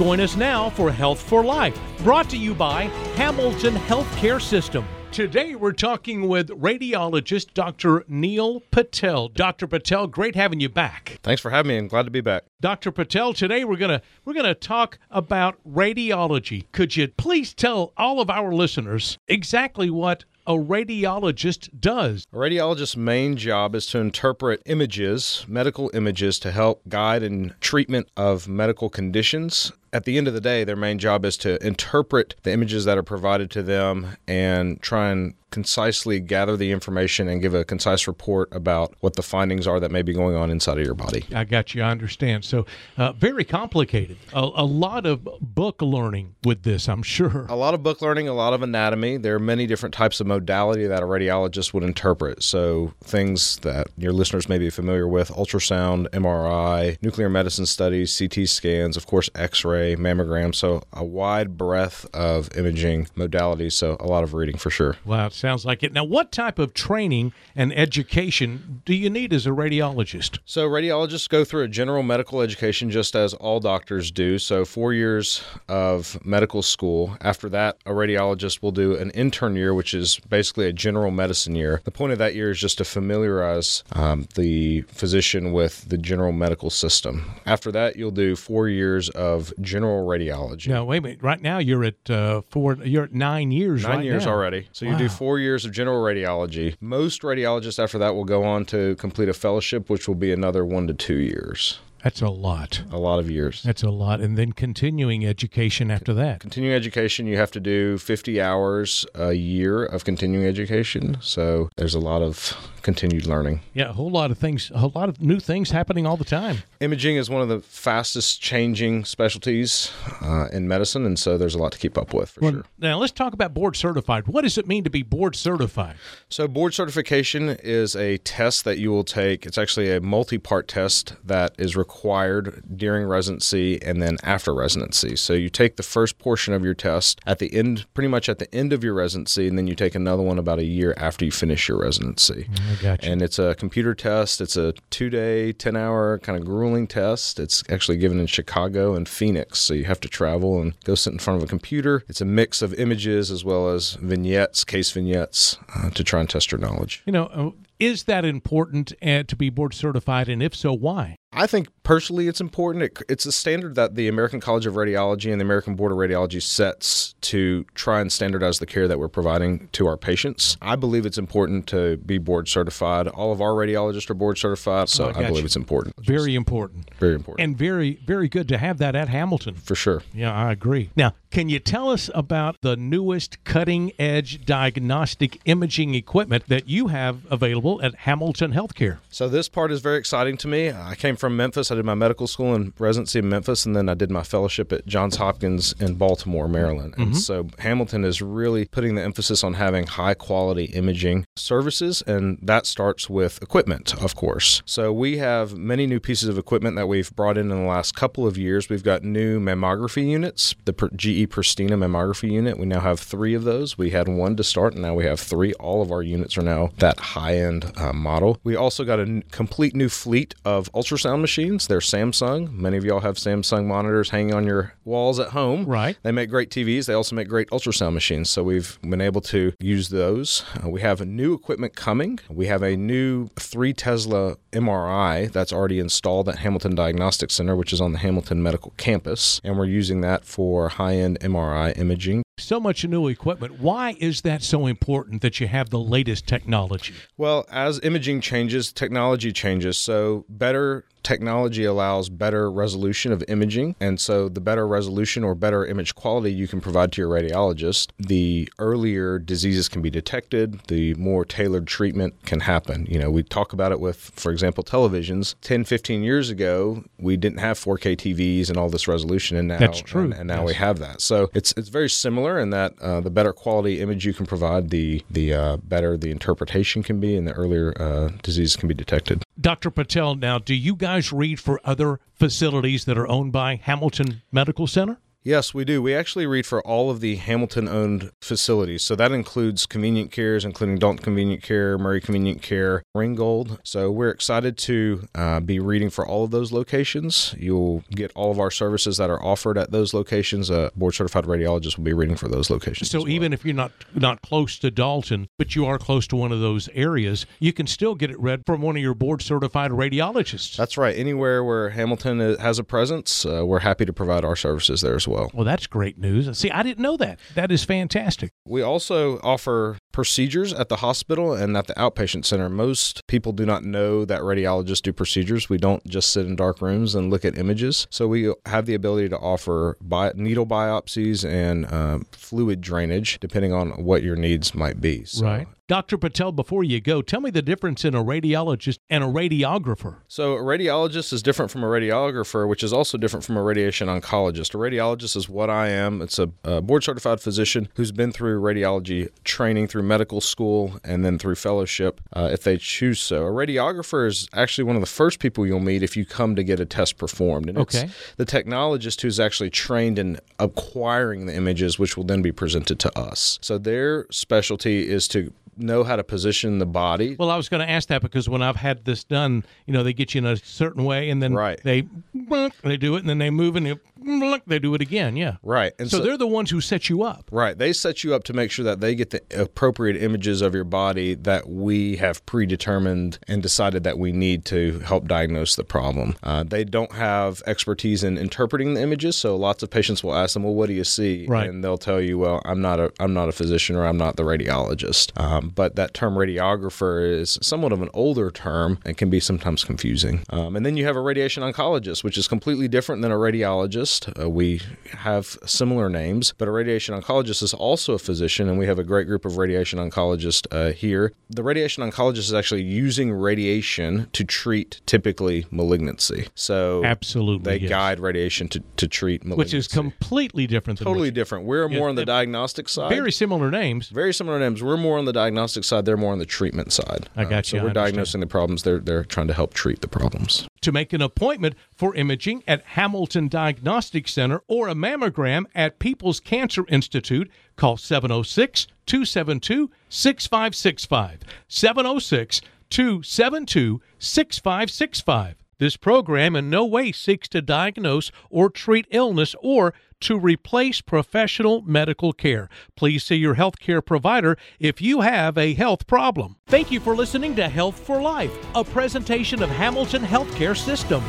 Join us now for Health for Life, brought to you by Hamilton Healthcare System. Today we're talking with radiologist Dr. Neil Patel. Dr. Patel, great having you back. Thanks for having me. I'm glad to be back. Dr. Patel, today we're going to we're going to talk about radiology. Could you please tell all of our listeners exactly what a radiologist does? A radiologist's main job is to interpret images, medical images to help guide in treatment of medical conditions at the end of the day, their main job is to interpret the images that are provided to them and try and concisely gather the information and give a concise report about what the findings are that may be going on inside of your body. I got you. I understand. So, uh, very complicated. A, a, lot of book learning with this, I'm sure. A lot of book learning, a lot of anatomy. There are many different types of modality that a radiologist would interpret. So, things that your listeners may be familiar with ultrasound, MRI, nuclear medicine studies, CT scans, of course, X ray, mammogram. So, a wide breadth of imaging modalities. So, a lot of reading for sure. Wow it sounds like it. Now, what type of training and education do you need as a radiologist? So, radiologists go through a general medical education just as all doctors do. So, four years of medical school. After that, a radiologist will do an intern year, which is basically a general medicine year. The point of that year is just to familiarize um, the physician with the general medical system. After that, you'll do four years of general radiology. Now, wait a minute. Right now, you're at uh, four. You're at nine years. Nine right years now. already. So wow. you do four years of general radiology. Most radiologists after that will go on to complete a fellowship, which will be another one to two years. That's a lot. A lot of years. That's a lot. And then continuing education after that. Continuing education, you have to do 50 hours a year of continuing education. So there's a lot of continued learning. Yeah, a whole lot of things, a lot of new things happening all the time. Imaging is one of the fastest changing specialties uh, in medicine. And so there's a lot to keep up with for well, sure. Now, let's talk about board certified. What does it mean to be board certified? So, board certification is a test that you will take. It's actually a multi part test that is required required during residency and then after residency. So you take the first portion of your test at the end, pretty much at the end of your residency, and then you take another one about a year after you finish your residency. Gotcha. And it's a computer test. It's a two day, 10 hour kind of grueling test. It's actually given in Chicago and Phoenix. So you have to travel and go sit in front of a computer. It's a mix of images as well as vignettes, case vignettes uh, to try and test your knowledge. You know, uh, is that important uh, to be board certified? And if so, why? I think personally it's important. It, it's a standard that the American College of Radiology and the American Board of Radiology sets to try and standardize the care that we're providing to our patients. I believe it's important to be board certified. All of our radiologists are board certified, so oh, I, I, believe you. it's important. Very important. Very important. And very, very good to have that at Hamilton. For sure. Yeah, I agree. Now, can you tell us about the newest cutting edge diagnostic imaging equipment that you have available at Hamilton Healthcare? So, this part is very exciting to me. I came from Memphis. I did my medical school and residency in Memphis, and then I did my fellowship at Johns Hopkins in Baltimore, Maryland. And mm-hmm. so, Hamilton is really putting the emphasis on having high quality imaging services, and that starts with equipment, of course. So, we have many new pieces of equipment that we've brought in in the last couple of years. We've got new mammography units, the GE Pristina mammography unit. We now have three of those. We had one to start, and now we have three. All of our units are now that high end uh, model. We also got a n- complete new fleet of ultrasound machines. They're Samsung. Many of y'all have Samsung monitors hanging on your walls at home. Right. They make great TVs. They also make great ultrasound machines. So we've been able to use those. Uh, we have new equipment coming. We have a new three Tesla MRI that's already installed at Hamilton Diagnostic Center, which is on the Hamilton Medical Campus. And we're using that for high end MRI imaging. So much new equipment. Why is that so important that you have the latest technology? Well, as imaging changes, technology changes. So, better technology allows better resolution of imaging. And so, the better resolution or better image quality you can provide to your radiologist, the earlier diseases can be detected, the more tailored treatment can happen. You know, we talk about it with, for example, televisions. 10, 15 years ago, we didn't have 4K TVs and all this resolution. And now, That's true. And, and now yes. we have that. So, it's, it's very similar in that uh, the better quality image you can provide, the, the uh, better the interpretation can be, and the earlier uh, disease can be detected. Dr. Patel, now, do you guys read for other facilities that are owned by Hamilton Medical Center? Yes, we do. We actually read for all of the Hamilton owned facilities. So that includes convenient cares, including Dalton Convenient Care, Murray Convenient Care, Ringgold. So we're excited to uh, be reading for all of those locations. You'll get all of our services that are offered at those locations. A board certified radiologist will be reading for those locations. So well. even if you're not not close to Dalton, but you are close to one of those areas, you can still get it read from one of your board certified radiologists. That's right. Anywhere where Hamilton has a presence, uh, we're happy to provide our services there as well. Well, that's great news. See, I didn't know that. That is fantastic. We also offer procedures at the hospital and at the outpatient center. Most people do not know that radiologists do procedures. We don't just sit in dark rooms and look at images. So we have the ability to offer bi- needle biopsies and uh, fluid drainage, depending on what your needs might be. So, Right. Dr. Patel, before you go, tell me the difference in a radiologist and a radiographer. So, a radiologist is different from a radiographer, which is also different from a radiation oncologist. A radiologist is what I am. It's a, a board certified physician who's been through radiology training through medical school and then through fellowship uh, if they choose so. A radiographer is actually one of the first people you'll meet if you come to get a test performed. And Okay. it's the technologist who's actually trained in acquiring the images, which will then be presented to us. So, their specialty is to know how to position the body Well, I was going to ask that because when I've had this done, you know, they get you in a certain way and then Right. they they do it and then they move and they, they do it again. Yeah. right. And So, they're the ones who set you up. Right. They set you up to make sure that they get the appropriate images of your body that we have predetermined and decided that we need to help diagnose the problem. Uh, they don't have expertise in interpreting the images, so lots of patients will ask them, "Well, what do you see?" Right. And they'll tell you, "Well, I'm not a I'm not a physician or I'm not the radiologist." Um, but that term radiographer is somewhat of an older term and can be sometimes confusing. Um, and then you have a radiation oncologist, which is completely different than a radiologist. Uh, we have similar names, but a radiation oncologist is also a physician, and we have a great group of radiation oncologists uh, here. The radiation oncologist is actually using radiation to treat typically malignancy. So Absolutely, they yes. guide radiation to, to treat malignancy. Which is completely different than totally different. We're more on the diagnostic side. very similar names. Very similar names. We're more on the diagnostic side. They're more on the treatment side. I got Uh, you. So I we're understand. diagnosing the problems. They're they're trying to help treat the problems. To make an appointment for imaging at Hamilton Diagnostic Center or a mammogram at Peeples Cancer Institute, call 706 272 6565. 706 272 6565. This program in no way seeks to diagnose or treat illness or to replace professional medical care. Please see your healthcare provider if you have a health problem. Thank you for listening to Health for Life, a presentation of Hamilton Healthcare System.